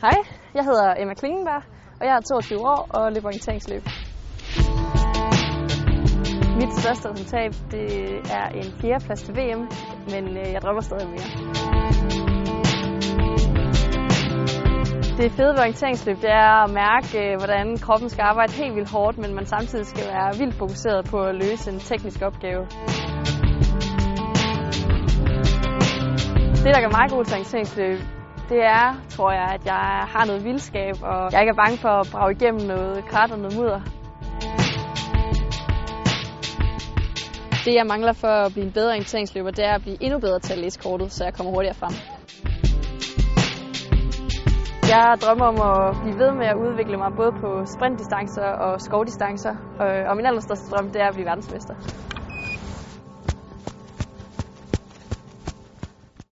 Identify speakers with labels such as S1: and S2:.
S1: Hej, jeg hedder Emma Klingenberg, og jeg er 22 år og løber orienteringsløb. Mit største resultat det er en fjerdeplads til VM, men øh, jeg drømmer stadig mere. Det fede ved orienteringsløb det er at mærke, øh, hvordan kroppen skal arbejde helt vildt hårdt, men man samtidig skal være vildt fokuseret på at løse en teknisk opgave. Det, der gør mig god til orienteringsløb, det er, tror jeg, at jeg har noget vildskab, og jeg ikke er bange for at brage igennem noget krat og noget mudder. Det, jeg mangler for at blive en bedre orienteringsløber, det er at blive endnu bedre til at læse kortet, så jeg kommer hurtigere frem. Jeg drømmer om at blive ved med at udvikle mig både på sprintdistancer og skovdistancer, og min allerstørste drøm det er at blive verdensmester.